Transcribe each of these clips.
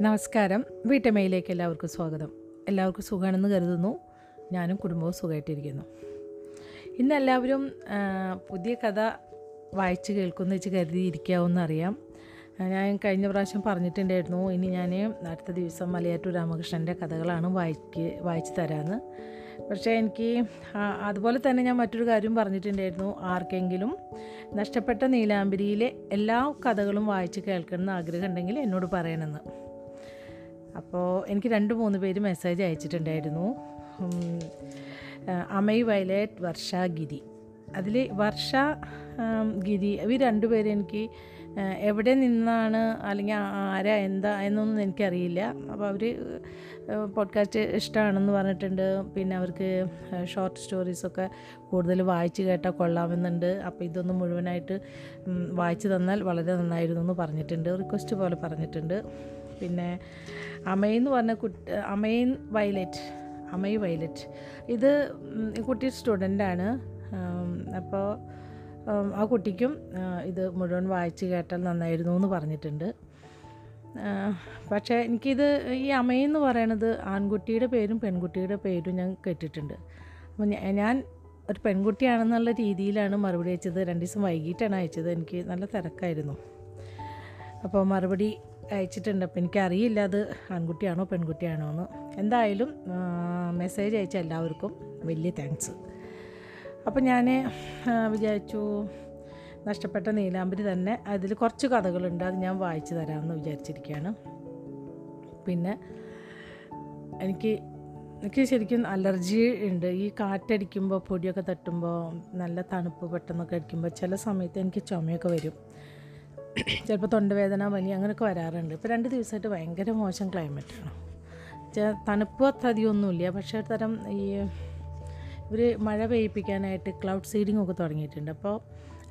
നമസ്കാരം. വീട്ടമ്മയിലേക്ക് എല്ലാവർക്കും സ്വാഗതം. എല്ലാവർക്കും സുഖമാണെന്ന് കരുതുന്നു. ഞാനും കുടുംബവും സുഖമായിട്ടിരിക്കുന്നു ഇന്ന് എല്ലാവരും പുതിയ കഥ വായിച്ച് കേൾക്കുന്ന വെച്ച് കരുതിയിരിക്കാവുന്ന അറിയാം ഞാൻ കഴിഞ്ഞ പ്രാവശ്യം പറഞ്ഞിട്ടുണ്ടായിരുന്നു ഇനി ഞാൻ അടുത്ത ദിവസം മലയാറ്റൂർ രാമകൃഷ്ണന്റെ കഥകളാണ് വായിക്ക് വായിച്ചു തരാമെന്ന്. പക്ഷേ എനിക്ക് അതുപോലെ തന്നെ ഞാൻ മറ്റൊരു കാര്യം പറഞ്ഞിട്ടുണ്ടായിരുന്നു ആർക്കെങ്കിലും നഷ്ടപ്പെട്ട നീലാംബരിയിലെ എല്ലാ കഥകളും വായിച്ച് കേൾക്കണമെന്ന് ആഗ്രഹം ഉണ്ടെങ്കിൽ എന്നോട് പറയണമെന്ന്. അപ്പോൾ എനിക്ക് രണ്ട് മൂന്ന് പേര് മെസ്സേജ് അയച്ചിട്ടുണ്ടായിരുന്നു. Am I Violet Varsha Giri. അതിൽ വർഷ ഗിരി ഇവർ രണ്ടുപേരും എനിക്ക് എവിടെ നിന്നാണ് അല്ലെങ്കിൽ ആരാ എന്താ എന്നൊന്നും എനിക്കറിയില്ല. അപ്പോൾ അവർ പോഡ്കാസ്റ്റ് ഇഷ്ടമാണെന്ന് പറഞ്ഞിട്ടുണ്ട്. പിന്നെ അവർക്ക് ഷോർട്ട് സ്റ്റോറീസൊക്കെ കൂടുതൽ വായിച്ച് കേട്ടാൽ കൊള്ളാമെന്നുണ്ട്. അപ്പോൾ ഇതൊന്ന് മുഴുവനായിട്ട് വായിച്ചു തന്നാൽ വളരെ നന്നായിരുന്നു എന്ന് പറഞ്ഞിട്ടുണ്ട്. റിക്വസ്റ്റ് പോലെ പറഞ്ഞിട്ടുണ്ട്. പിന്നെ അമയെന്ന് പറഞ്ഞ കുട്ടി അമയൻ വയലറ്റ് അമൈ വയലറ്റ്. ഇത് കുട്ടി സ്റ്റുഡന്റാണ് അപ്പോൾ ആ കുട്ടിക്കും ഇത് മുഴുവൻ വായിച്ച് കേട്ടാൽ നന്നായിരുന്നു എന്ന് പറഞ്ഞിട്ടുണ്ട്. പക്ഷേ എനിക്കിത് ഈ അമയെന്ന് പറയണത് ആൺകുട്ടിയുടെ പേരും പെൺകുട്ടിയുടെ പേരും ഞാൻ കേട്ടിട്ടുണ്ട്. അപ്പോൾ ഞാൻ ഒരു പെൺകുട്ടിയാണെന്നുള്ള രീതിയിലാണ് മറുപടി അയച്ചത്. രണ്ട് ദിവസം വൈകിട്ടാണ് അയച്ചത്. എനിക്ക് നല്ല തിരക്കായിരുന്നു. അപ്പോൾ മറുപടി അയച്ചിട്ടുണ്ട്. അപ്പോൾ എനിക്കറിയില്ല അത് ആൺകുട്ടിയാണോ പെൺകുട്ടിയാണോ എന്ന്. എന്തായാലും മെസ്സേജ് അയച്ച എല്ലാവർക്കും വലിയ താങ്ക്സ് അപ്പോൾ ഞാൻ വിചാരിച്ചു നഷ്ടപ്പെട്ട നീലാംബരി തന്നെ അതിൽ കുറച്ച് കഥകളുണ്ട് അത് ഞാൻ വായിച്ചു തരാമെന്ന് വിചാരിച്ചിരിക്കുകയാണ്. പിന്നെ എനിക്ക് എനിക്ക് ശരിക്കും അലർജി ഉണ്ട്. ഈ കാറ്റടിക്കുമ്പോൾ പൊടിയൊക്കെ തട്ടുമ്പോൾ നല്ല തണുപ്പ് പെട്ടെന്നൊക്കെ അടിക്കുമ്പോൾ ചില സമയത്ത് എനിക്ക് ചുമയൊക്കെ വരും. ചിലപ്പോൾ തൊണ്ടവേദന പനി അങ്ങനെയൊക്കെ വരാറുണ്ട്. ഇപ്പോൾ രണ്ട് ദിവസമായിട്ട് ഭയങ്കര മോശം ക്ലൈമറ്റാണ് തണുപ്പ് അധികമൊന്നുമില്ല പക്ഷേ ഒരു തരം ഈ ഇവർ മഴ പെയ്യിപ്പിക്കാനായിട്ട് ക്ലൗഡ് സീഡിംഗ് ഒക്കെ തുടങ്ങിയിട്ടുണ്ട്. അപ്പോൾ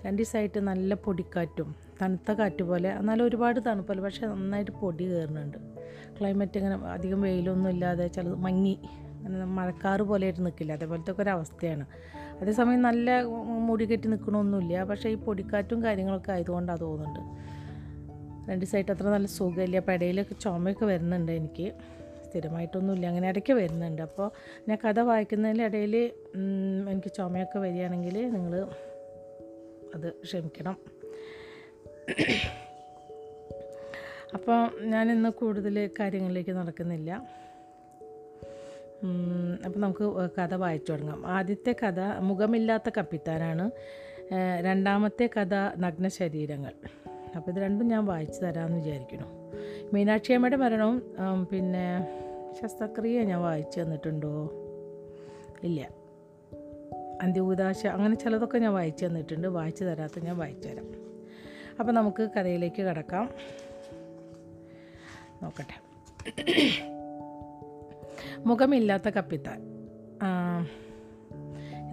രണ്ട് ദിവസമായിട്ട് നല്ല പൊടിക്കാറ്റും തണുത്ത കാറ്റ് പോലെ എന്നാലും ഒരുപാട് തണുപ്പല്ല. പക്ഷേ നന്നായിട്ട് പൊടി കയറുന്നുണ്ട്. ക്ലൈമറ്റ് ഇങ്ങനെ അധികം വെയിലൊന്നും ഇല്ലാതെ ചിലത് മങ്ങി അങ്ങനെ മഴക്കാറ് പോലെയായിട്ട് നിൽക്കില്ല. അതേപോലത്തെ ഒക്കെ ഒരു അവസ്ഥയാണ്. അതേസമയം നല്ല മുടി കെട്ടി നിൽക്കണമൊന്നുമില്ല പക്ഷേ ഈ പൊടിക്കാറ്റും കാര്യങ്ങളൊക്കെ ആയതുകൊണ്ടാണ് തോന്നുന്നുണ്ട്. രണ്ട് സൈഡ് അത്ര നല്ല സുഖമില്ല. അപ്പോൾ ഇടയിലൊക്കെ ചുമയൊക്കെ വരുന്നുണ്ട് എനിക്ക്. സ്ഥിരമായിട്ടൊന്നുമില്ല. അങ്ങനെ ഇടയ്ക്ക് വരുന്നുണ്ട്. അപ്പോൾ ഞാൻ കഥ വായിക്കുന്നതിന്റെ ഇടയിൽ എനിക്ക് ചുമയൊക്കെ വരികയാണെങ്കിൽ നിങ്ങൾ അത് ക്ഷമിക്കണം. അപ്പോൾ ഞാനിന്ന് കൂടുതൽ കാര്യങ്ങളിലേക്ക് നടക്കുന്നില്ല. അപ്പോൾ നമുക്ക് കഥ വായിച്ചു തുടങ്ങാം. ആദ്യത്തെ കഥ മുഖമില്ലാത്ത കപ്പിത്താനാണ്. രണ്ടാമത്തെ കഥ നഗ്ന ശരീരങ്ങൾ അപ്പോൾ ഇത് രണ്ടും ഞാൻ വായിച്ചു തരാമെന്ന് വിചാരിക്കുന്നു. മീനാക്ഷിയമ്മയുടെ മരണവും പിന്നെ ശസ്ത്രക്രിയ ഞാൻ വായിച്ചു തന്നിട്ടുണ്ടോ? ഇല്ല. അന്ത്യകൂതാശ അങ്ങനെ ചിലതൊക്കെ ഞാൻ വായിച്ചു തന്നിട്ടുണ്ട്. വായിച്ചു തരാത്ത ഞാൻ വായിച്ചു തരാം. അപ്പോൾ നമുക്ക് കഥയിലേക്ക് കടക്കാം. നോക്കട്ടെ. മുഖമില്ലാത്ത കപ്പിത്താൻ.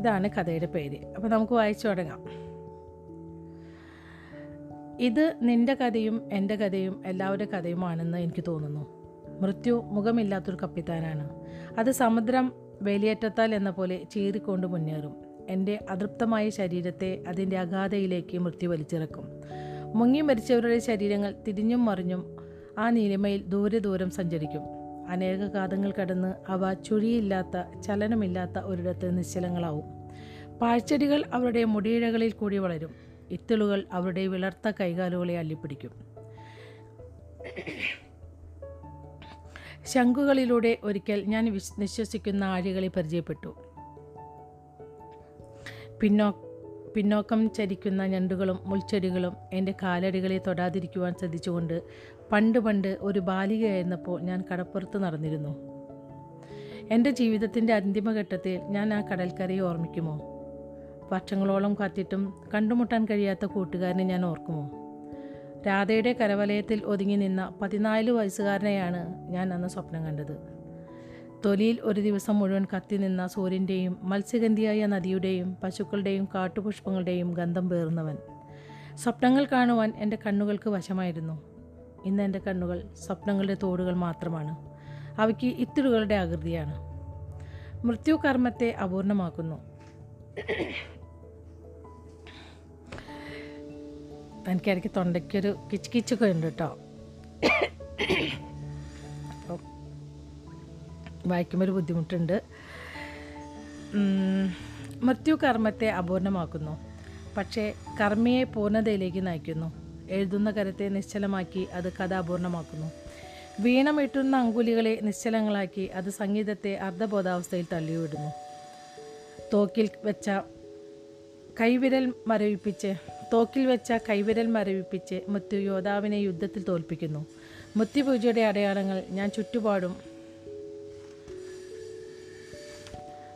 ഇതാണ് കഥയുടെ പേര്. അപ്പോൾ നമുക്ക് വായിച്ചു തുടങ്ങാം. ഇത് നിന്റെ കഥയും എന്റെ കഥയും എല്ലാവരുടെ കഥയുമാണെന്ന് എനിക്ക് തോന്നുന്നു. മൃത്യു മുഖമില്ലാത്തൊരു കപ്പിത്താനാണ്. അത് സമുദ്രം വേലിയേറ്റത്താൽ എന്ന പോലെ ചീറിക്കൊണ്ട് മുന്നേറും. എന്റെ അതൃപ്തമായ ശരീരത്തെ അതിന്റെ അഗാധയിലേക്ക് മൃത്യു വലിച്ചിറക്കും. മുങ്ങി മരിച്ചവരുടെ ശരീരങ്ങൾ തിരിഞ്ഞും മറിഞ്ഞും ആ നീലിമയിൽ ദൂരെ ദൂരം സഞ്ചരിക്കും. അനേക കാതങ്ങൾ കടന്ന് അവ ചുഴിയില്ലാത്ത ചലനമില്ലാത്ത ഒരിടത്ത് നിശ്ചലങ്ങളാവും. പാഴ്ചെടികൾ അവരുടെ മുടിയിഴകളിൽ കൂടി വളരും. ഇത്തിളുകൾ അവരുടെ വിളർത്ത കൈകാലുകളെ അള്ളിപ്പിടിക്കും. ശംഖുകളിലൂടെ ഒരിക്കൽ ഞാൻ വിശ്വസിക്കുന്ന ആഴികളെ പരിചയപ്പെട്ടു. പിന്നോ പിന്നോക്കം ചരിക്കുന്ന ഞണ്ടുകളും മുൾച്ചെടികളും എന്റെ കാലടികളെ തൊടാതിരിക്കുവാൻ ശ്രദ്ധിച്ചുകൊണ്ട് പണ്ട് പണ്ട് ഒരു ബാലികയായിരുന്നപ്പോൾ ഞാൻ കടപ്പുറത്ത് നടന്നിരുന്നു. എന്റെ ജീവിതത്തിന്റെ അന്തിമഘട്ടത്തിൽ ഞാൻ ആ കടൽക്കരയെ ഓർമ്മിക്കുമോ? വർഷങ്ങളോളം കാത്തിട്ടും കണ്ടുമുട്ടാൻ കഴിയാത്ത കൂട്ടുകാരനെ ഞാൻ ഓർക്കുമോ? രാധയുടെ കരവലയത്തിൽ ഒതുങ്ങി നിന്ന പതിനാല് വയസ്സുകാരനെയാണ് ഞാൻ അന്ന് സ്വപ്നം കണ്ടത്. തൊലിയിൽ ഒരു ദിവസം മുഴുവൻ കത്തി നിന്ന സൂര്യന്റെയും മത്സ്യഗന്ധിയായ നദിയുടെയും പശുക്കളുടെയും കാട്ടുപുഷ്പങ്ങളുടെയും ഗന്ധം പേറുന്നവൻ. സ്വപ്നങ്ങൾ കാണുവാൻ എന്റെ കണ്ണുകൾക്ക് വശമായിരുന്നു. ഇന്ന് എന്റെ കണ്ണുകൾ സ്വപ്നങ്ങളുടെ തോടുകൾ മാത്രമാണ്. അവയ്ക്ക് ഇത്തിരുകളുടെ ആകൃതിയാണ്. മൃത്യു കർമ്മത്തെ അപൂർണമാക്കുന്നു എനിക്കിടയ്ക്ക് തൊണ്ടയ്ക്കൊരു കിച്ച് കിച്ചൊക്കെ ഉണ്ട് കേട്ടോ. വായിക്കുമ്പോൾ ഒരു ബുദ്ധിമുട്ടുണ്ട്. മൃത്യു കർമ്മത്തെ അപൂർണമാക്കുന്നു. പക്ഷേ കർമ്മയെ പൂർണതയിലേക്ക് നയിക്കുന്നു. എഴുതുന്ന കരത്തെ നിശ്ചലമാക്കി അത് കഥ അപൂർണമാക്കുന്നു. വീണമിട്ടുന്ന അങ്കുലികളെ നിശ്ചലങ്ങളാക്കി അത് സംഗീതത്തെ അർദ്ധബോധാവസ്ഥയിൽ തള്ളിവിടുന്നു. തോക്കിൽ വെച്ച കൈവിരൽ മരവിപ്പിച്ച് തോക്കിൽ വെച്ച കൈവിരൽ മരവിപ്പിച്ച് മൃത്യു യോദ്ധാവിനെ യുദ്ധത്തിൽ തോൽപ്പിക്കുന്നു. മൃത്യുപൂജയുടെ അടയാളങ്ങൾ ഞാൻ ചുറ്റുപാടും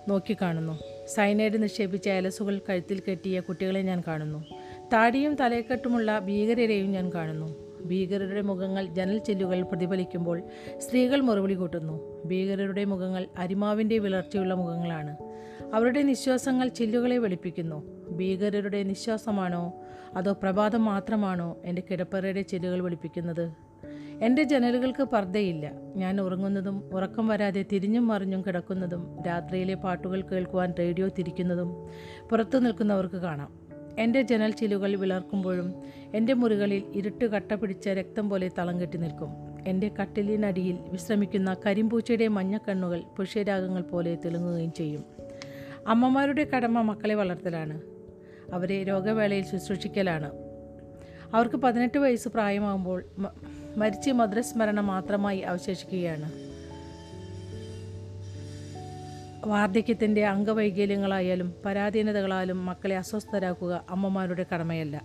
നോക്കിക്കാണുന്നു. സൈനൈഡ് നിക്ഷേപിച്ച അലസുകൾ കഴുത്തിൽ കെട്ടിയ കുട്ടികളെ ഞാൻ കാണുന്നു. താടിയും തലക്കെട്ടുമുള്ള ഭീകരരെയും ഞാൻ കാണുന്നു. ഭീകരരുടെ മുഖങ്ങൾ ജനൽ ചെല്ലുകൾ പ്രതിഫലിക്കുമ്പോൾ സ്ത്രീകൾ മുറവിളി കൂട്ടുന്നു. ഭീകരരുടെ മുഖങ്ങൾ അരിമാവിന്റെ വിളർച്ചയുള്ള മുഖങ്ങളാണ്. അവരുടെ നിശ്വാസങ്ങൾ ചില്ലുകളെ വെളുപ്പിക്കുന്നു. ഭീകരരുടെ നിശ്വാസമാണോ? അതോ പ്രഭാതം മാത്രമാണോ എന്റെ കിടപ്പറയുടെ ചില്ലുകൾ വെളുപ്പിക്കുന്നത്? എന്റെ ജനലുകൾക്ക് പർദ്ദയില്ല. ഞാൻ ഉറങ്ങുന്നതും ഉറക്കം വരാതെ തിരിഞ്ഞും മറിഞ്ഞും കിടക്കുന്നതും രാത്രിയിലെ പാട്ടുകൾ കേൾക്കുവാൻ റേഡിയോ തിരിക്കുന്നതും പുറത്തു നിൽക്കുന്നവർക്ക് കാണാം. എന്റെ ജനൽ ചിലുകൾ വിളർക്കുമ്പോഴും എന്റെ മുറികളിൽ ഇരുട്ട് കട്ട പിടിച്ച രക്തം പോലെ തളം കെട്ടി നിൽക്കും. എന്റെ കട്ടിലിനടിയിൽ വിശ്രമിക്കുന്ന കരിമ്പൂച്ചയുടെ മഞ്ഞക്കണ്ണുകൾ പുഷ്യരാഗങ്ങൾ പോലെ തിളങ്ങുകയും ചെയ്യും. അമ്മമാരുടെ കടമ മക്കളെ വളർത്തലാണ്. അവരെ രോഗവേളയിൽ ശുശ്രൂഷിക്കലാണ്. അവർക്ക് പതിനെട്ട് വയസ്സ് പ്രായമാകുമ്പോൾ മരിച്ച് മധുരസ്മരണ മാത്രമായി അവശേഷിക്കുകയാണ്. വാർദ്ധക്യത്തിന്റെ അംഗവൈകല്യങ്ങളായാലും പരാധീനതകളാലും മക്കളെ അസ്വസ്ഥരാക്കുക അമ്മമാരുടെ കടമയല്ല.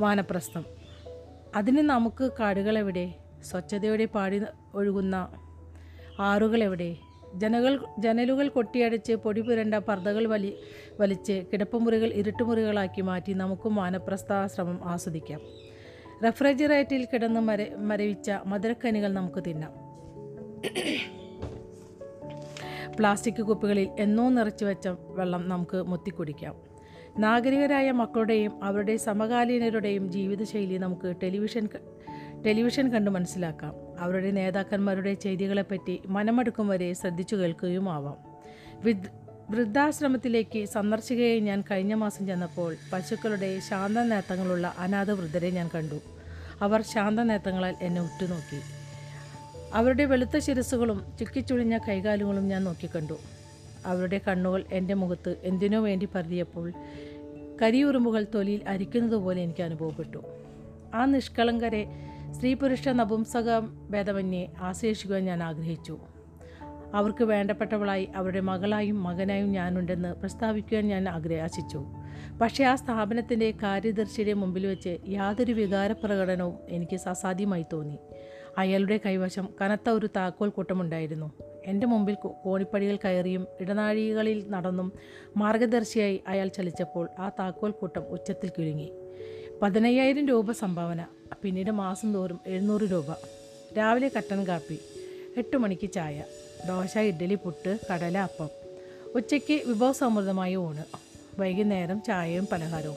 വാനപ്രസ്ഥം. അതിന് നമുക്ക് കാടുകളെവിടെ സ്വച്ഛതയോടെ പാടി ഒഴുകുന്ന ആറുകളെവിടെ? ജനകൾ ജനലുകൾ കൊട്ടിയടച്ച് പൊടി പുരണ്ട പർദ്ദകൾ വലി വലിച്ച് കിടപ്പുമുറികൾ ഇരുട്ടുമുറികളാക്കി മാറ്റി നമുക്കും വാനപ്രസ്ഥാശ്രമം ആസ്വദിക്കാം. റെഫ്രിജറേറ്ററിൽ കിടന്ന് മര മരവിച്ച മധുരക്കനികൾ നമുക്ക് തിന്നാം. പ്ലാസ്റ്റിക് കുപ്പികളിൽ എന്നോ നിറച്ചു വെച്ച വെള്ളം നമുക്ക് മുത്തിക്കുടിക്കാം നാഗരികരായ മക്കളുടെയും അവരുടെ സമകാലീനരുടെയും ജീവിതശൈലി നമുക്ക് ടെലിവിഷൻ ടെലിവിഷൻ കണ്ട് മനസ്സിലാക്കാം. അവരുടെ നേതാക്കന്മാരുടെ ചെയ്തികളെപ്പറ്റി മനമടുക്കും വരെ ശ്രദ്ധിച്ചു കേൾക്കുകയുമാവാം. വിദ് വൃദ്ധാശ്രമത്തിലേക്ക് സന്ദർശികയെ ഞാൻ കഴിഞ്ഞ മാസം ചെന്നപ്പോൾ പശുക്കളുടെ ശാന്ത നേത്രങ്ങളുള്ള അനാഥ വൃദ്ധരെ ഞാൻ കണ്ടു. അവർ ശാന്തനേത്തങ്ങളാൽ എന്നെ ഉറ്റുനോക്കി. അവരുടെ വെളുത്ത ശിരസുകളും ചുക്കിച്ചുളിഞ്ഞ കൈകാലുകളും ഞാൻ നോക്കിക്കണ്ടു അവരുടെ കണ്ണുകൾ എന്റെ മുഖത്ത് എന്തിനോ വേണ്ടി പരതിയപ്പോൾ കരിയുറുമ്പുകൾ തൊലിയിൽ അരിക്കുന്നത് പോലെ എനിക്ക് അനുഭവപ്പെട്ടു. ആ നിഷ്കളങ്കരെ സ്ത്രീ പുരുഷ നപുംസക ഭേദമന്യെ ആശ്ലേഷിക്കുവാൻ ഞാൻ ആഗ്രഹിച്ചു. അവർക്ക് വേണ്ടപ്പെട്ടവളായി അവരുടെ മകളായും മകനായും ഞാനുണ്ടെന്ന് പ്രസ്താവിക്കുവാൻ ഞാൻ ആഗ്രഹിച്ചു. പക്ഷേ ആ സ്ഥാപനത്തിന്റെ കാര്യദർശിയുടെ മുമ്പിൽ വെച്ച് യാതൊരു വികാരപ്രകടനവും എനിക്ക് അസാധ്യമായി തോന്നി. അയാളുടെ കൈവശം കനത്ത ഒരു താക്കോൽ കൂട്ടമുണ്ടായിരുന്നു. എന്റെ മുമ്പിൽ കോണിപ്പടികൾ കയറിയും ഇടനാഴികളിൽ നടന്നും മാർഗദർശിയായി അയാൾ ചലിച്ചപ്പോൾ ആ താക്കോൽ കൂട്ടം ഉച്ചത്തിൽ കുലുങ്ങി പതിനയ്യായിരം രൂപ സംഭാവന പിന്നീട് മാസം തോറും എഴുന്നൂറ് രൂപ. രാവിലെ കട്ടൻ കാപ്പി എട്ട് മണിക്ക് ചായ. ദോശ ഇഡ്ഡലി പുട്ട് കടല അപ്പം. ഉച്ചയ്ക്ക് വിഭവസമൃദ്ധമായ ഊണ്. വൈകുന്നേരം ചായയും പലഹാരവും.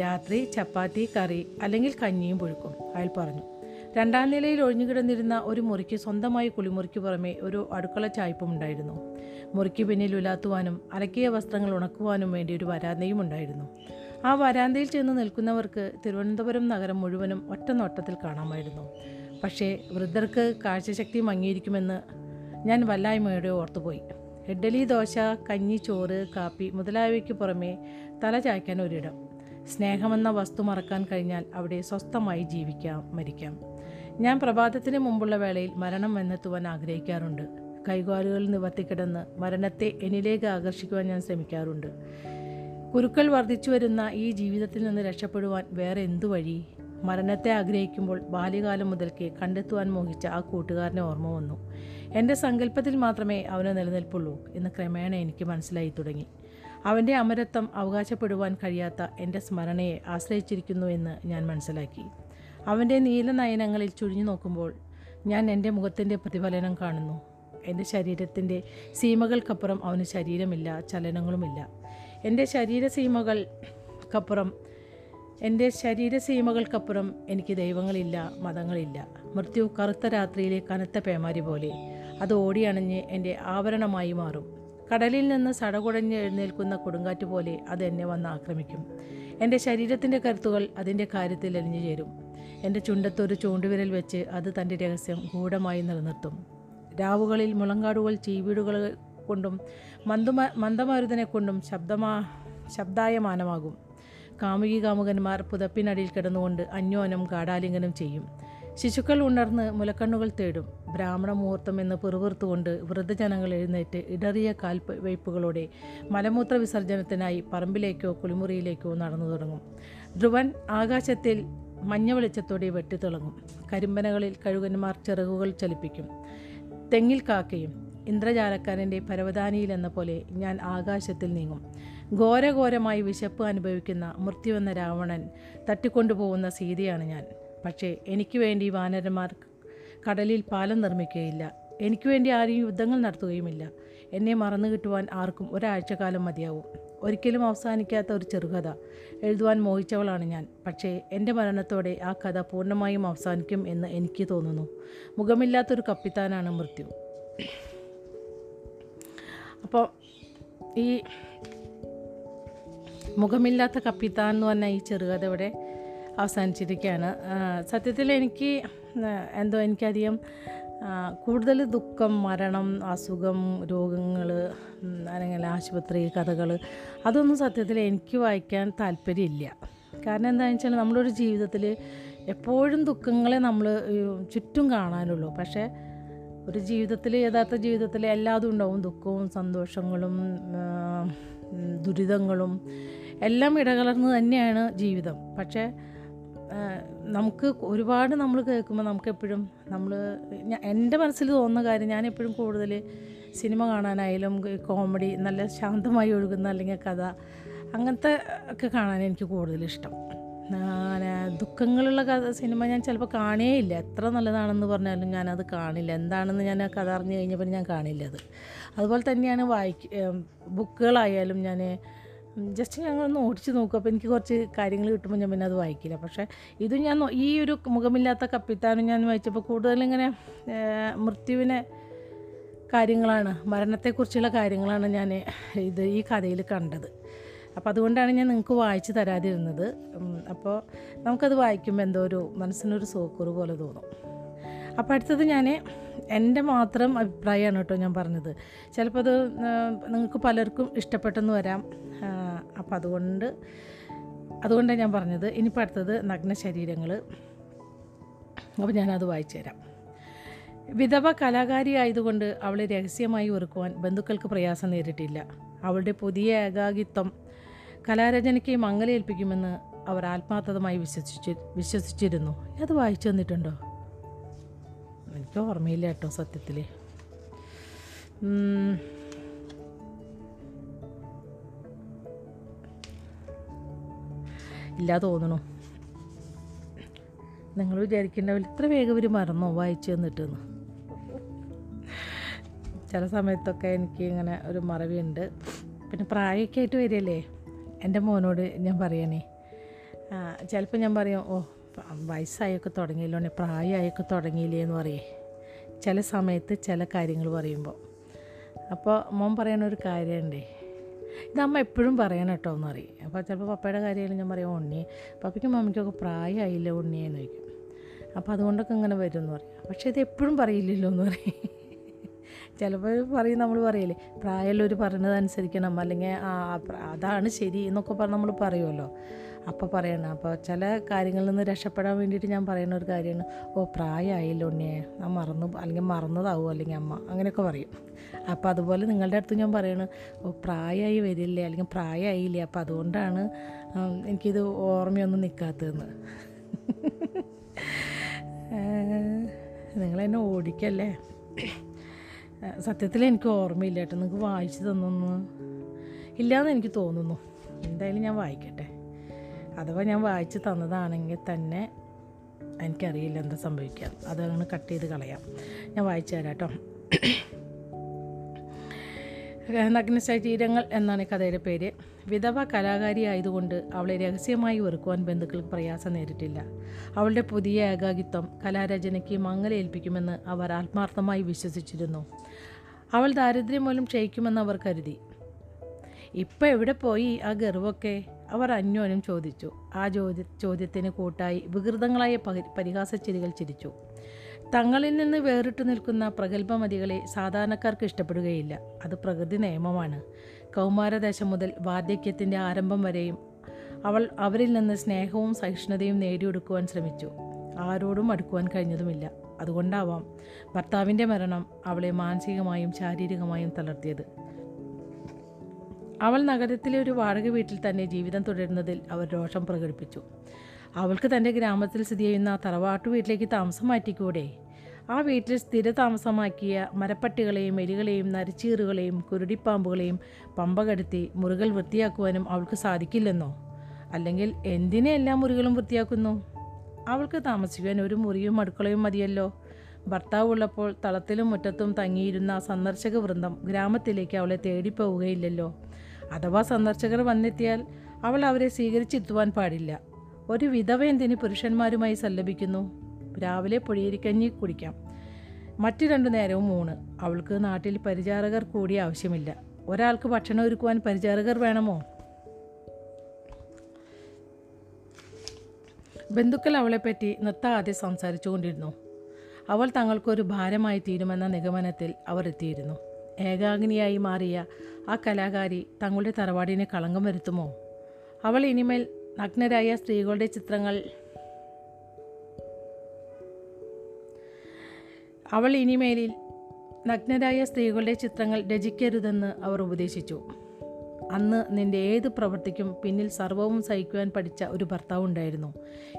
രാത്രി ചപ്പാത്തി കറി അല്ലെങ്കിൽ കഞ്ഞിയും പുഴുക്കും അയാൾ പറഞ്ഞു. രണ്ടാം നിലയിൽ ഒഴിഞ്ഞുകിടന്നിരുന്ന ഒരു മുറിക്ക് സ്വന്തമായി കുളിമുറിക്ക് പുറമെ ഒരു അടുക്കള ചായ്പും ഉണ്ടായിരുന്നു. മുറിക്ക് പിന്നിൽ ഉലാത്തുവാനും അലക്കിയ വസ്ത്രങ്ങൾ ഉണക്കുവാനും വേണ്ടി ഒരു വരാന്തയും ഉണ്ടായിരുന്നു. ആ വരാന്തയിൽ ചെന്ന് നിൽക്കുന്നവർക്ക് തിരുവനന്തപുരം നഗരം മുഴുവനും ഒറ്റ നോട്ടത്തിൽ കാണാമായിരുന്നു. പക്ഷേ വൃദ്ധർക്ക് കാഴ്ചശക്തി മങ്ങിയിരിക്കുമെന്ന് ഞാൻ വല്ലായ്മയോടെ ഓർത്തുപോയി ഇഡ്ഡലി ദോശ കഞ്ഞി ചോറ് കാപ്പി മുതലായവയ്ക്ക് പുറമെ തല ചായ്ക്കാൻ ഒരിടം. സ്നേഹമെന്ന വസ്തു മറക്കാൻ കഴിഞ്ഞാൽ അവിടെ സ്വസ്ഥമായി ജീവിക്കാം മരിക്കാം. ഞാൻ പ്രഭാതത്തിന് മുമ്പുള്ള വേളയിൽ മരണം വന്നെത്തുവാൻ ആഗ്രഹിക്കാറുണ്ട്. കൈകാലുകളിൽ നിവർത്തിക്കിടന്ന് മരണത്തെ എന്നിലേക്ക് ആകർഷിക്കുവാൻ ഞാൻ ശ്രമിക്കാറുണ്ട്. കുരുക്കൾ വർദ്ധിച്ചു വരുന്ന ഈ ജീവിതത്തിൽ നിന്ന് രക്ഷപ്പെടുവാൻ വേറെ എന്തു വഴി? മരണത്തെ ആഗ്രഹിക്കുമ്പോൾ ബാല്യകാലം മുതൽക്കേ കണ്ടെത്തുവാൻ മോഹിച്ച ആ കൂട്ടുകാരനെ ഓർമ്മ വന്നു. എന്റെ സങ്കല്പത്തിൽ മാത്രമേ അവന് നിലനിൽപ്പുള്ളൂ എന്ന് ക്രമേണ എനിക്ക് മനസ്സിലായി തുടങ്ങി. അവന്റെ അമരത്വം അവകാശപ്പെടുവാൻ കഴിയാത്ത എന്റെ സ്മരണയെ ആശ്രയിച്ചിരിക്കുന്നു എന്ന് ഞാൻ മനസ്സിലാക്കി. അവന്റെ നീലനയനങ്ങളിൽ ചുഴിഞ്ഞു നോക്കുമ്പോൾ ഞാൻ എന്റെ മുഖത്തിന്റെ പ്രതിഫലനം കാണുന്നു. എന്റെ ശരീരത്തിന്റെ സീമകൾക്കപ്പുറം അവന് ശരീരമില്ല ചലനങ്ങളുമില്ല. എന്റെ ശരീരസീമകൾക്കപ്പുറം എന്റെ ശരീരസീമകൾക്കപ്പുറം എനിക്ക് ദൈവങ്ങളില്ല മതങ്ങളില്ല. മൃത്യു കറുത്ത രാത്രിയിലെ കനത്ത പേമാരി പോലെ. അത് ഓടിയണഞ്ഞ് എന്റെ ആവരണമായി മാറും. കടലിൽ നിന്ന് സടകുടഞ്ഞ് എഴുന്നേൽക്കുന്ന കൊടുങ്കാറ്റ് പോലെ അത് എന്നെ വന്ന് ആക്രമിക്കും. എന്റെ ശരീരത്തിന്റെ കരുത്തുകൾ അതിന്റെ കാര്യത്തിൽ അലിഞ്ഞു ചേരും. എന്റെ ചുണ്ടത്തൊരു ചൂണ്ടുവിരൽ വെച്ച് അത് തന്റെ രഹസ്യം ഗൂഢമായി നിലനിർത്തും. രാവുകളിൽ മുളങ്കാടുകൾ ചീവീടുകൾ കൊണ്ടും മന്ദമാ മന്ദമാരുതനെ കൊണ്ടും ശബ്ദമാ ശബ്ദായമാനമാകും. കാമുകി കാമുകന്മാർ പുതപ്പിനടിയിൽ കിടന്നുകൊണ്ട് അന്യോനം ഗാഢാലിംഗനം ചെയ്യും. ശിശുക്കൾ ഉണർന്ന് മുലക്കണ്ണുകൾ തേടും. ബ്രാഹ്മണ മുഹൂർത്തം എന്ന് പിറുപിറുത്തുകൊണ്ട് വൃദ്ധജനങ്ങൾ എഴുന്നേറ്റ് ഇടറിയ കാൽവയ്പ്പുകളോടെ മലമൂത്ര വിസർജനത്തിനായി പറമ്പിലേക്കോ കുളിമുറിയിലേക്കോ നടന്നു തുടങ്ങും. ധ്രുവൻ ആകാശത്തിൽ മഞ്ഞ വെളിച്ചത്തോടെ വെട്ടിത്തിളങ്ങും. കരിമ്പനകളിൽ കഴുകന്മാർ ചിറകുകൾ ചലിപ്പിക്കും. തെങ്ങിൽ കാക്കയും ഇന്ദ്രജാലക്കാരന്റെ പരവതാനിയിൽ എന്ന പോലെ ഞാൻ ആകാശത്തിൽ നീങ്ങും. ഘോരഘോരമായി വിശപ്പ് അനുഭവിക്കുന്ന മൃത്യുവെന്ന രാവണൻ തട്ടിക്കൊണ്ടുപോകുന്ന സീതയാണ് ഞാൻ. പക്ഷേ എനിക്ക് വേണ്ടി വാനരന്മാർ കടലിൽ പാലം നിർമ്മിക്കുകയില്ല. എനിക്ക് വേണ്ടി ആരെയും യുദ്ധങ്ങൾ നടത്തുകയുമില്ല. എന്നെ മറന്നു കിട്ടുവാൻ ആർക്കും ഒരാഴ്ചക്കാലം മതിയാവും. ഒരിക്കലും അവസാനിക്കാത്ത ഒരു ചെറുകഥ എഴുതുവാൻ മോഹിച്ചവളാണ് ഞാൻ. പക്ഷേ എന്റെ മരണത്തോടെ ആ കഥ പൂർണമായും അവസാനിക്കും എന്ന് എനിക്ക് തോന്നുന്നു. മുഖമില്ലാത്തൊരു കപ്പിത്താനാണ് മൃത്യു. അപ്പോൾ ഈ മുഖമില്ലാത്ത കപ്പിത്താൻ എന്ന് പറഞ്ഞ ഈ ചെറുകഥ ഇവിടെ അവസാനിച്ചിരിക്കുകയാണ്. സത്യത്തിൽ എനിക്ക് എന്തോ എനിക്കധികം കൂടുതൽ ദുഃഖം മരണം അസുഖം രോഗങ്ങൾ അല്ലെങ്കിൽ ആശുപത്രി കഥകൾ അതൊന്നും സത്യത്തിൽ എനിക്ക് വായിക്കാൻ താല്പര്യമില്ല. കാരണം എന്താണെന്ന് വെച്ചാൽ നമ്മുടെ ഒരു ജീവിതത്തിൽ എപ്പോഴും ദുഃഖങ്ങളെ നമ്മൾ ചുറ്റും കാണാനുള്ളൂ. പക്ഷേ ഒരു ജീവിതത്തിൽ യഥാർത്ഥ ജീവിതത്തിൽ എല്ലാതും ഉണ്ടാവും. ദുഃഖവും സന്തോഷങ്ങളും ദുരിതങ്ങളും എല്ലാം ഇടകലർന്ന് തന്നെയാണ് ജീവിതം. പക്ഷേ നമുക്ക് ഒരുപാട് നമ്മൾ കേൾക്കുമ്പോൾ നമുക്കെപ്പോഴും നമ്മൾ എന്റെ മനസ്സിൽ തോന്നുന്ന കാര്യം ഞാൻ എപ്പോഴും കൂടുതൽ സിനിമ കാണാനായാലും കോമഡി നല്ല ശാന്തമായി ഒഴുകുന്ന അല്ലെങ്കിൽ കഥ അങ്ങനത്തെ ഒക്കെ കാണാൻ എനിക്ക് കൂടുതൽ ഇഷ്ടം ദുഃഖങ്ങളുള്ള കഥ സിനിമ ഞാൻ ചിലപ്പോൾ കാണേയില്ല. എത്ര നല്ലതാണെന്ന് പറഞ്ഞാലും ഞാനത് കാണില്ല. എന്താണെന്ന് ഞാൻ ആ കഥ അറിഞ്ഞു കഴിഞ്ഞപ്പോൾ ഞാൻ കാണില്ല അത്. അതുപോലെ തന്നെയാണ് വായിക്ക ബുക്കുകളായാലും ഞാൻ ജസ്റ്റ് ഞങ്ങളൊന്ന് ഓടിച്ച് നോക്കും അപ്പോൾ എനിക്ക് കുറച്ച് കാര്യങ്ങൾ കിട്ടുമ്പോൾ ഞാൻ പിന്നെ അത് വായിക്കില്ല. പക്ഷേ ഇത് ഞാൻ ഈ ഒരു മുഖമില്ലാത്ത കപ്പിത്താനും ഞാൻ വായിച്ചപ്പോൾ കൂടുതലിങ്ങനെ മൃത്യുവിനെ കാര്യങ്ങളാണ് മരണത്തെക്കുറിച്ചുള്ള കാര്യങ്ങളാണ് ഞാൻ ഇത് ഈ കഥയിൽ കണ്ടത്. അപ്പോൾ അതുകൊണ്ടാണ് ഞാൻ നിങ്ങൾക്ക് വായിച്ചു തരാതിരുന്നത്. അപ്പോൾ നമുക്കത് വായിക്കുമ്പോൾ എന്തോ ഒരു മനസ്സിനൊരു സോക്കറ് പോലെ തോന്നും. അപ്പോൾ അടുത്തത് ഞാൻ എന്റെ മാത്രം അഭിപ്രായമാണ് കേട്ടോ ഞാൻ പറഞ്ഞത്. ചിലപ്പോൾ അത് നിങ്ങൾക്ക് പലർക്കും ഇഷ്ടപ്പെട്ടെന്ന് വരാം. അപ്പോൾ അതുകൊണ്ട് അതുകൊണ്ടാണ് ഞാൻ പറഞ്ഞത്. ഇനിയിപ്പോൾ അടുത്തത് നഗ്ന ശരീരങ്ങൾ അപ്പോൾ ഞാനത് വായിച്ചു തരാം. വിധവ കലാകാരി ആയതുകൊണ്ട് അവളെ രഹസ്യമായി ഒരുക്കുവാൻ ബന്ധുക്കൾക്ക് പ്രയാസം നേരിട്ടില്ല. അവളുടെ പുതിയ ഏകാകിത്വം കലാരചനയ്ക്ക് മങ്ങലേൽപ്പിക്കുമെന്ന് അവർ ആത്മാർത്ഥമായി വിശ്വസിച്ച് വിശ്വസിച്ചിരുന്നു. അത് വായിച്ചു തന്നിട്ടുണ്ടോ? എനിക്ക് ഓർമ്മയില്ല കേട്ടോ സത്യത്തിൽ ഇല്ല തോന്നണു. നിങ്ങൾ വിചാരിക്കേണ്ടവർ ഇത്ര വേഗം ഒരു മറന്നോ വായിച്ചു തന്നിട്ടെന്ന്. ചില സമയത്തൊക്കെ എനിക്ക് ഇങ്ങനെ ഒരു മറവിയുണ്ട്. പിന്നെ പ്രായമൊക്കെ ആയിട്ട് വരികയല്ലേ? എന്റെ മോനോട് ഞാൻ പറയണേ ചിലപ്പോൾ ഞാൻ പറയും ഓ വയസ്സായൊക്കെ തുടങ്ങിയില്ലോണേ പ്രായമായൊക്കെ തുടങ്ങിയില്ലേ എന്ന് പറയേ. ചില സമയത്ത് ചില കാര്യങ്ങൾ പറയുമ്പോൾ. അപ്പോൾ മോൻ പറയണ ഒരു കാര്യമുണ്ടേ. ഇത് അമ്മ എപ്പോഴും പറയണം കേട്ടോ എന്ന് പറയും. അപ്പോൾ ചിലപ്പോൾ പപ്പയുടെ കാര്യമായാലും ഞാൻ പറയും ഉണ്ണി പപ്പയ്ക്കും മമ്മിക്കൊക്കെ പ്രായമായില്ല ഉണ്ണിയെന്ന് ചോദിക്കും. അപ്പോൾ അതുകൊണ്ടൊക്കെ ഇങ്ങനെ വരും എന്ന് പറയും. പക്ഷേ ഇത് എപ്പോഴും പറയില്ലല്ലോ എന്ന് പറയും. ചിലപ്പോൾ പറയും നമ്മൾ പറയില്ലേ? പ്രായമുള്ളവർ പറയുന്നത് അനുസരിക്കണം അല്ലെങ്കിൽ ആ അതാണ് ശരി എന്നൊക്കെ പറഞ്ഞ് നമ്മൾ പറയുമല്ലോ അപ്പോൾ പറയണം അപ്പോൾ ചില കാര്യങ്ങളിൽ നിന്ന് രക്ഷപ്പെടാൻ വേണ്ടിയിട്ട് ഞാൻ പറയുന്ന ഒരു കാര്യമാണ് ഓ പ്രായമായില്ല ഉണ്ണിയെ ഞാൻ മറന്നു അല്ലെങ്കിൽ മറന്നതാവും അല്ലെങ്കിൽ അമ്മ. അങ്ങനെയൊക്കെ പറയും. അപ്പോൾ അതുപോലെ നിങ്ങളുടെ അടുത്ത് ഞാൻ പറയണ ഓ പ്രായമായി വരില്ലേ? അല്ലെങ്കിൽ പ്രായമായില്ലേ? അപ്പോൾ അതുകൊണ്ടാണ് എനിക്കിത് ഓർമ്മയൊന്നും നിൽക്കാത്തതെന്ന് നിങ്ങളെന്നെ ഓടിക്കല്ലേ? സത്യത്തിൽ എനിക്ക് ഓർമ്മയില്ല കേട്ടോ. നിങ്ങൾക്ക് വായിച്ചു തന്നൊന്ന് ഇല്ലയെന്ന് എനിക്ക് തോന്നുന്നു. എന്തായാലും ഞാൻ വായിക്കട്ടെ. അഥവാ ഞാൻ വായിച്ചു തന്നതാണെങ്കിൽ തന്നെ എനിക്കറിയില്ല എന്താ സംഭവിക്കുക. അതങ്ങനെ കട്ട് ചെയ്ത് കളയാം. ഞാൻ വായിച്ചു തരാം കേട്ടോ. നഗ്നശരീരങ്ങൾ എന്നാണ് കഥയുടെ പേര്. വിധവ കലാകാരി ആയതുകൊണ്ട് അവളെ രഹസ്യമായി വെറുക്കുവാൻ ബന്ധുക്കൾക്ക് പ്രയാസം നേരിട്ടില്ല. അവളുടെ പുതിയ ഏകാകിത്വം കലാരചനയ്ക്ക് മങ്ങലേൽപ്പിക്കുമെന്ന് അവർ ആത്മാർത്ഥമായി വിശ്വസിച്ചിരുന്നു. അവൾ ദാരിദ്ര്യം മൂലം ക്ഷയിക്കുമെന്ന് അവർ കരുതി. ഇപ്പം എവിടെ പോയി ആ ഗർവൊക്കെ? അവർ അന്യോന്യം ചോദിച്ചു. ആ ചോദ്യ ചോദ്യത്തിന് കൂട്ടായി വികൃതങ്ങളായ പരിഹാസ പരിഹാസച്ചിരികൾ ചിരിച്ചു. തങ്ങളിൽ നിന്ന് വേറിട്ട് നിൽക്കുന്ന പ്രഗത്ഭമതികളെ സാധാരണക്കാർക്ക് ഇഷ്ടപ്പെടുകയില്ല. അത് പ്രകൃതി നിയമമാണ്. കൗമാരദശം മുതൽ വാർദ്ധക്യത്തിന്റെ ആരംഭം വരെയും അവൾ അവരിൽ നിന്ന് സ്നേഹവും സഹിഷ്ണുതയും നേടിയെടുക്കുവാൻ ശ്രമിച്ചു. ആരോടും അടുക്കുവാൻ കഴിഞ്ഞതുമില്ല. അതുകൊണ്ടാവാം ഭർത്താവിന്റെ മരണം അവളെ മാനസികമായും ശാരീരികമായും തളർത്തിയത്. അവൾ നഗരത്തിലെ ഒരു വാടക വീട്ടിൽ തന്നെ ജീവിതം തുടരുന്നതിൽ അവർ രോഷം പ്രകടിപ്പിച്ചു. അവൾക്ക് തന്റെ ഗ്രാമത്തിൽ സ്ഥിതി ചെയ്യുന്ന തറവാട്ടു വീട്ടിലേക്ക് താമസം മാറ്റിക്കൂടെ? ആ വീട്ടിൽ സ്ഥിര താമസമാക്കിയ മരപ്പട്ടികളെയും എലികളെയും നരച്ചീറുകളെയും കുരുടിപ്പാമ്പുകളെയും പമ്പ കടത്തി മുറികൾ വൃത്തിയാക്കുവാനും അവൾക്ക് സാധിക്കില്ലെന്നോ? അല്ലെങ്കിൽ എന്തിനെ എല്ലാ മുറികളും വൃത്തിയാക്കുന്നു? അവൾക്ക് താമസിക്കുവാൻ ഒരു മുറിയും അടുക്കളയും മതിയല്ലോ. ഭർത്താവ് ഉള്ളപ്പോൾ തളത്തിലും മുറ്റത്തും തങ്ങിയിരുന്ന സന്ദർശക വൃന്ദം ഗ്രാമത്തിലേക്ക് അവളെ തേടിപ്പോവുകയില്ലല്ലോ. അഥവാ സന്ദർശകർ വന്നെത്തിയാൽ അവൾ അവരെ സ്വീകരിച്ചിരുത്തുവാൻ പാടില്ല. ഒരു വിധവ എന്തിന് പുരുഷന്മാരുമായി സല്ലപിക്കുന്നു? രാവിലെ പൊടിയരിക്കഞ്ഞി കുടിക്കാം. മറ്റു രണ്ടു നേരവും ഊണ്. അവൾക്ക് നാട്ടിൽ പരിചാരകർ കൂടി ആവശ്യമില്ല. ഒരാൾക്ക് ഭക്ഷണം ഒരുക്കുവാൻ പരിചാരകർ വേണമോ? ബന്ധുക്കൾ അവളെപ്പറ്റി നിർത്താതെ സംസാരിച്ചു കൊണ്ടിരുന്നു അവൾ തങ്ങൾക്കൊരു ഭാരമായി തീരുമെന്ന നിഗമനത്തിൽ അവർ എത്തിയിരുന്നു. ഏകാഗ്നിയായി മാറിയ ആ കലാകാരി തങ്ങളുടെ തറവാടിനെ കളങ്കം വരുത്തുമോ? അവൾ ഇനിമേൽ നഗ്നരായ സ്ത്രീകളുടെ ചിത്രങ്ങൾ. അവൾ ഇനിമേലിൽ നഗ്നരായ സ്ത്രീകളുടെ ചിത്രങ്ങൾ രചിക്കരുതെന്ന് അവർ ഉപദേശിച്ചു. അന്ന് നിന്റെ ഏത് പ്രവൃത്തിക്കും പിന്നിൽ സർവവും സഹിക്കുവാൻ പഠിച്ച ഒരു ഭർത്താവ് ഉണ്ടായിരുന്നു.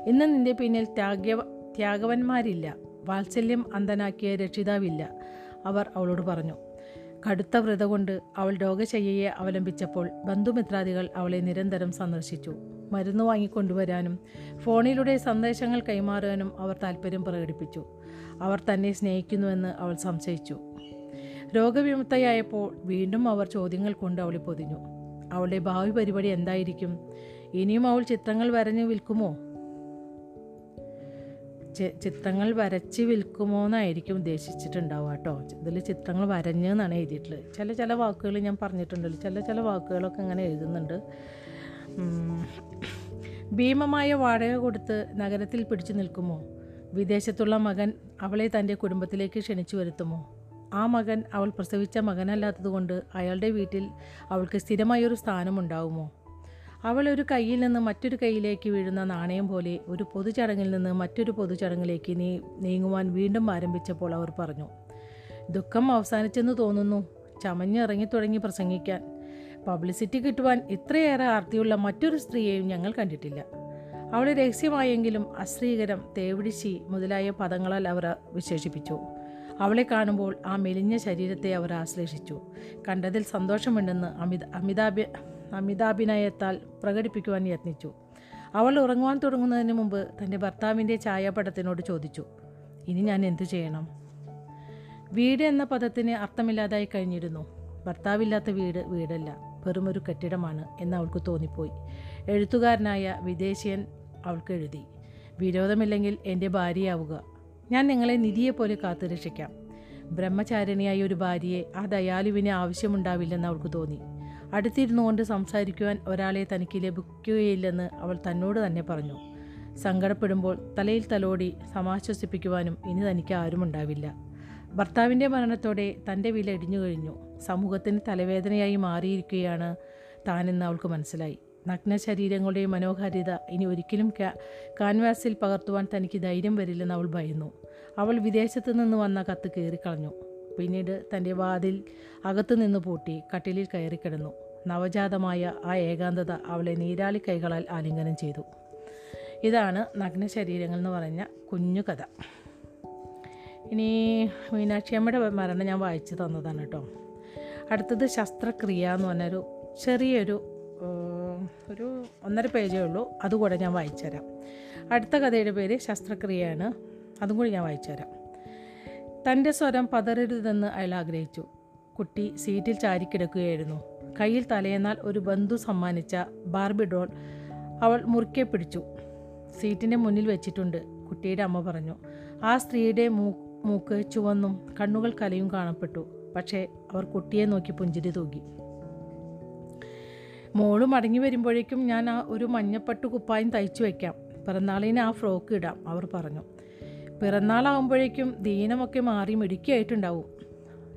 ഇന്ന് നിന്റെ പിന്നിൽ ത്യാഗ്യ ത്യാഗവന്മാരില്ല. വാത്സല്യം അന്ധനാക്കിയ രക്ഷിതാവില്ല. അവർ അവളോട് പറഞ്ഞു കടുത്ത വ്രത കൊണ്ട് അവൾ രോഗശയ്യയെ അവലംബിച്ചപ്പോൾ ബന്ധുമിത്രാദികൾ അവളെ നിരന്തരം സന്ദർശിച്ചു. മരുന്ന് വാങ്ങിക്കൊണ്ടുവരാനും ഫോണിലൂടെ സന്ദേശങ്ങൾ കൈമാറാനും അവർ താല്പര്യം പ്രകടിപ്പിച്ചു. അവർ തന്നെ സ്നേഹിക്കുന്നുവെന്ന് അവൾ സംശയിച്ചു. രോഗവിമുക്തയായപ്പോൾ വീണ്ടും അവർ ചോദ്യങ്ങൾ കൊണ്ട് അവളെ പൊതിഞ്ഞു. അവളുടെ ഭാവി പരിപാടി എന്തായിരിക്കും? ഇനിയും അവൾ ചിത്രങ്ങൾ വരഞ്ഞു വിൽക്കുമോ? ചിത്രങ്ങൾ വരച്ച് വിൽക്കുമോ എന്നായിരിക്കും ഉദ്ദേശിച്ചിട്ടുണ്ടാവുക കേട്ടോ. ഇതിൽ ചിത്രങ്ങൾ വരഞ്ഞ് എന്നാണ് എഴുതിയിട്ടുള്ളത്. ചില ചില വാക്കുകൾ ഞാൻ പറഞ്ഞിട്ടുണ്ടല്ലോ. ചില ചില വാക്കുകളൊക്കെ അങ്ങനെ എഴുതുന്നുണ്ട്. ഭീമമായ വാടക കൊടുത്ത് നഗരത്തിൽ പിടിച്ചു നിൽക്കുമോ? വിദേശത്തുള്ള മകൻ അവളെ തന്റെ കുടുംബത്തിലേക്ക് ക്ഷണിച്ചു വരുത്തുമോ? ആ മകൻ അവൾ പ്രസവിച്ച മകനല്ലാത്തതുകൊണ്ട് അയാളുടെ വീട്ടിൽ അവൾക്ക് സ്ഥിരമായൊരു സ്ഥാനമുണ്ടാവുമോ? അവൾ ഒരു കയ്യിൽ നിന്ന് മറ്റൊരു കൈയിലേക്ക് വീഴുന്ന നാണയം പോലെ ഒരു പൊതുചടങ്ങിൽ നിന്ന് മറ്റൊരു പൊതുചടങ്ങിലേക്ക് നീ നീങ്ങുവാൻ വീണ്ടും ആരംഭിച്ചപ്പോൾ അവർ പറഞ്ഞു ദുഃഖം അവസാനിച്ചെന്ന് തോന്നുന്നു. ചമഞ്ഞിറങ്ങി തുടങ്ങി പ്രസംഗിക്കാൻ. പബ്ലിസിറ്റി കിട്ടുവാൻ ഇത്രയേറെ ആർത്തിയുള്ള മറ്റൊരു സ്ത്രീയെയും ഞങ്ങൾ കണ്ടിട്ടില്ല. അവളെ രഹസ്യമായെങ്കിലും അശ്രീകരം തേവിടിശി മുതലായ പദങ്ങളാൽ അവർ വിശേഷിപ്പിച്ചു. അവളെ കാണുമ്പോൾ ആ മെലിഞ്ഞ ശരീരത്തെ അവർ ആശ്ലേഷിച്ചു. കണ്ടതിൽ സന്തോഷമുണ്ടെന്ന് അമിത അമിതാഭി അമിതാഭിനയത്താൽ പ്രകടിപ്പിക്കുവാൻ യത്നിച്ചു. അവൾ ഉറങ്ങുവാൻ തുടങ്ങുന്നതിന് മുമ്പ് തന്റെ ഭർത്താവിന്റെ ഛായാപടത്തിനോട് ചോദിച്ചു ഇനി ഞാൻ എന്തു ചെയ്യണം? വീട് എന്ന പദത്തിന് അർത്ഥമില്ലാതായി കഴിഞ്ഞിരുന്നു. ഭർത്താവില്ലാത്ത വീട് വീടല്ല. വെറുമൊരു കെട്ടിടമാണ് എന്ന് അവൾക്ക് തോന്നിപ്പോയി. എഴുത്തുകാരനായ വിദേശിയൻ അവൾക്ക് എഴുതി വിരോധമില്ലെങ്കിൽ എന്റെ ഭാര്യയാവുക. ഞാൻ നിങ്ങളെ നിധിയെപ്പോലെ കാത്തുരക്ഷിക്കാം ബ്രഹ്മചാരിണിയായ ഒരു ഭാര്യയെ ആ ദയാലുവിന് ആവശ്യമുണ്ടാവില്ലെന്ന് അവൾക്ക് തോന്നി. അടുത്തിരുന്നു കൊണ്ട് സംസാരിക്കുവാൻ ഒരാളെ തനിക്ക് ലഭിക്കുകയില്ലെന്ന് അവൾ തന്നോട് തന്നെ പറഞ്ഞു. സങ്കടപ്പെടുമ്പോൾ തലയിൽ തലോടി സമാശ്വസിപ്പിക്കുവാനും ഇനി തനിക്ക് ആരുമുണ്ടാവില്ല. ഭർത്താവിന്റെ മരണത്തോടെ തന്റെ വില ഇടിഞ്ഞു കഴിഞ്ഞു. സമൂഹത്തിന് തലവേദനയായി മാറിയിരിക്കുകയാണ്. താനെന്ന് അവൾക്ക് മനസ്സിലായി. നഗ്ന ശരീരങ്ങളുടെ മനോഹാരിത ഇനി ഒരിക്കലും കാൻവാസിൽ പകർത്തുവാൻ തനിക്ക് ധൈര്യം വരില്ലെന്ന് അവൾ ഭയന്നു. അവൾ വിദേശത്ത് നിന്ന് വന്ന കത്ത് കയറിക്കളഞ്ഞു. പിന്നീട് തന്റെ വാതിൽ അകത്തു നിന്ന് പൂട്ടി കട്ടിലിൽ കയറിക്കിടന്നു നവജാതമായ ആ ഏകാന്തത അവളെ നീരാളി കൈകളാൽ ആലിംഗനം ചെയ്തു. ഇതാണ് നഗ്ന ശരീരങ്ങൾ എന്ന് പറഞ്ഞ കുഞ്ഞു കഥ. ഇനി മീനാക്ഷിയമ്മയുടെ മരണം ഞാൻ വായിച്ചു തന്നതാണ് കേട്ടോ. അടുത്തത് ശസ്ത്രക്രിയ എന്ന് പറഞ്ഞൊരു ചെറിയൊരു ഒരു ഒന്നര പേജേ ഉള്ളൂ. അതുകൂടെ ഞാൻ വായിച്ചുതരാം. അടുത്ത കഥയുടെ പേര് ശസ്ത്രക്രിയയാണ്. അതും കൂടി ഞാൻ വായിച്ചുതരാം. തന്റെ സ്വരം പതറരുതെന്ന് അയാൾ ആഗ്രഹിച്ചു. കുട്ടി സീറ്റിൽ ചാരിക്കിടക്കുകയായിരുന്നു കയ്യിൽ തലയെന്നാൽ ഒരു ബന്ധു സമ്മാനിച്ച ബാർബിഡോൾ അവൾ മുറുക്കെ പിടിച്ചു. സീറ്റിന്റെ മുന്നിൽ വെച്ചിട്ടുണ്ട് കുട്ടിയുടെ അമ്മ പറഞ്ഞു. ആ സ്ത്രീയുടെ മൂക്ക് ചുവന്നും കണ്ണുകൾ കലയും കാണപ്പെട്ടു. പക്ഷേ അവർ കുട്ടിയെ നോക്കി പുഞ്ചിരി തൂകി. മോൾ മടങ്ങി വരുമ്പോഴേക്കും ഞാൻ ആ ഒരു മഞ്ഞപ്പട്ട് കുപ്പായം തയ്ച്ചു വയ്ക്കാം പിറന്നാളിന് ആ ഫ്രോക്ക് ഇടാം അവർ പറഞ്ഞു. പിറന്നാളാകുമ്പോഴേക്കും ദീനമൊക്കെ മാറി മിടുക്കിയായിട്ടുണ്ടാവും.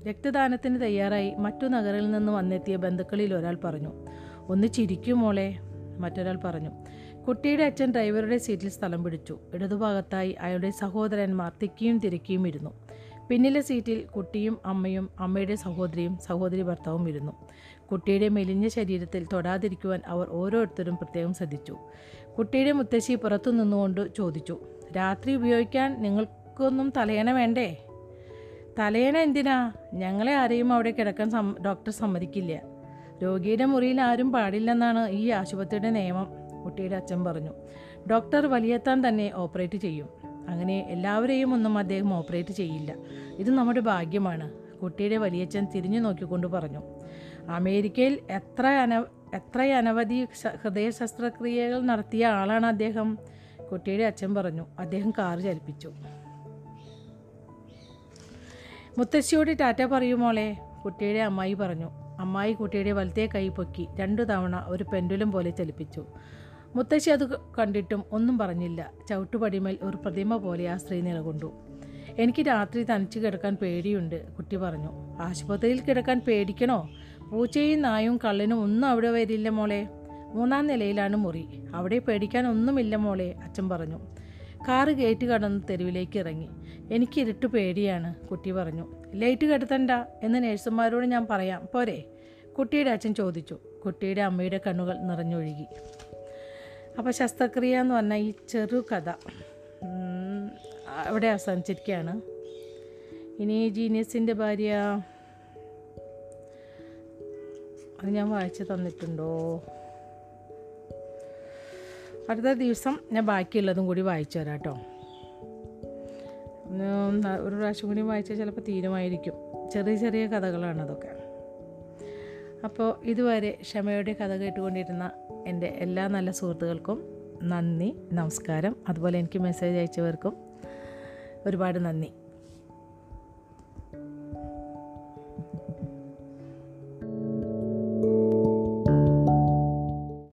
രക്തദാനത്തിന് തയ്യാറായി മറ്റു നഗരങ്ങളിൽ നിന്ന് വന്നെത്തിയ ബന്ധുക്കളിൽ ഒരാൾ പറഞ്ഞു ഒന്ന് ചിരിക്കും മോളെ മറ്റൊരാൾ പറഞ്ഞു. കുട്ടിയുടെ അച്ഛൻ ഡ്രൈവറുടെ സീറ്റിൽ സ്ഥലം പിടിച്ചു. ഇടതുഭാഗത്തായി അയാളുടെ സഹോദരന്മാർ തിക്കിയും തിരക്കിയും ഇരുന്നു. പിന്നിലെ സീറ്റിൽ കുട്ടിയും അമ്മയും അമ്മയുടെ സഹോദരിയും സഹോദരി ഭർത്താവും ഇരുന്നു. കുട്ടിയുടെ മെലിഞ്ഞ ശരീരത്തിൽ തൊടാതിരിക്കുവാൻ അവർ ഓരോരുത്തരും പ്രത്യേകം ശ്രദ്ധിച്ചു. കുട്ടിയുടെ മുത്തശ്ശി പുറത്തു നിന്നുകൊണ്ട് ചോദിച്ചു രാത്രി ഉപയോഗിക്കാൻ നിങ്ങൾക്കൊന്നും തലയണ വേണ്ടേ? തലയണ എന്തിനാ? ഞങ്ങളെ ആരെയും അവിടെ കിടക്കാൻ ഡോക്ടർ സമ്മതിക്കില്ല. രോഗിയുടെ മുറിയിൽ ആരും പാടില്ലെന്നാണ് ഈ ആശുപത്രിയുടെ നിയമം കുട്ടിയുടെ അച്ഛൻ പറഞ്ഞു. ഡോക്ടർ വലിയെത്താൻ തന്നെ ഓപ്പറേറ്റ് ചെയ്യും. അങ്ങനെ എല്ലാവരെയും ഒന്നും അദ്ദേഹം ഓപ്പറേറ്റ് ചെയ്യില്ല. ഇത് നമ്മുടെ ഭാഗ്യമാണ്. കുട്ടിയുടെ വലിയച്ഛൻ തിരിഞ്ഞു നോക്കിക്കൊണ്ട് പറഞ്ഞു. അമേരിക്കയിൽ എത്ര അന എത്ര അനവധി ഹൃദയ ശസ്ത്രക്രിയകൾ നടത്തിയ ആളാണ് അദ്ദേഹം? കുട്ടിയുടെ അച്ഛൻ പറഞ്ഞു. അദ്ദേഹം കാറ് ചലിപ്പിച്ചു. മുത്തശ്ശിയോട് ടാറ്റ പറയൂ മോളെ. കുട്ടിയുടെ അമ്മായി പറഞ്ഞു. അമ്മായി കുട്ടിയുടെ വലത്തെ കൈ പൊക്കി രണ്ടു തവണ ഒരു പെൻഡുലം പോലെ ചലിപ്പിച്ചു. മുത്തശ്ശി അത് കണ്ടിട്ടും ഒന്നും പറഞ്ഞില്ല. ചവിട്ടുപടിമേൽ ഒരു പ്രതിമ പോലെ ആ സ്ത്രീ നിലകൊണ്ടു. എനിക്ക് രാത്രി തനിച്ച് കിടക്കാൻ പേടിയുണ്ട് കുട്ടി പറഞ്ഞു. ആശുപത്രിയിൽ കിടക്കാൻ പേടിക്കണോ? പൂച്ചയും നായും കള്ളനും ഒന്നും അവിടെ വരില്ല മോളെ. മൂന്നാം നിലയിലാണ് മുറി. അവിടെ പേടിക്കാൻ ഒന്നുമില്ല മോളെ അച്ഛൻ പറഞ്ഞു. കാറ് ഗേറ്റ് കടന്ന് തെരുവിലേക്ക് ഇറങ്ങി. എനിക്ക് ഇരുട്ട് പേടിയാണ് കുട്ടി പറഞ്ഞു. ലൈറ്റ് കെടുത്തണ്ട എന്ന് നേഴ്സുമാരോട് ഞാൻ പറയാം പോരെ. കുട്ടിയുടെ അച്ഛൻ ചോദിച്ചു. കുട്ടിയുടെ അമ്മയുടെ കണ്ണുകൾ നിറഞ്ഞൊഴുകി. അപ്പോൾ ശസ്ത്രക്രിയ എന്ന് പറഞ്ഞാൽ ഈ ചെറു കഥ. അവിടെ അവസാനിച്ചിരിക്കുകയാണ് ഇനി ജീനിയസിന്റെ ഭാര്യ അത് ഞാൻ വായിച്ച് തന്നിട്ടുണ്ടോ? അടുത്ത ദിവസം ഞാൻ ബാക്കിയുള്ളതും കൂടി വായിച്ചു തരാം കേട്ടോ. ഒരു പ്രാവശ്യം കൂടി വായിച്ചാൽ ചിലപ്പോൾ തീരുമായിരിക്കും. ചെറിയ ചെറിയ കഥകളാണ് അതൊക്കെ. അപ്പോൾ ഇതുവരെ ക്ഷമയുടെ കഥ കേട്ടുകൊണ്ടിരുന്ന എന്റെ എല്ലാ നല്ല സുഹൃത്തുക്കൾക്കും നന്ദി നമസ്കാരം. അതുപോലെ എനിക്ക് മെസ്സേജ് അയച്ചവർക്കും ഒരുപാട് നന്ദി.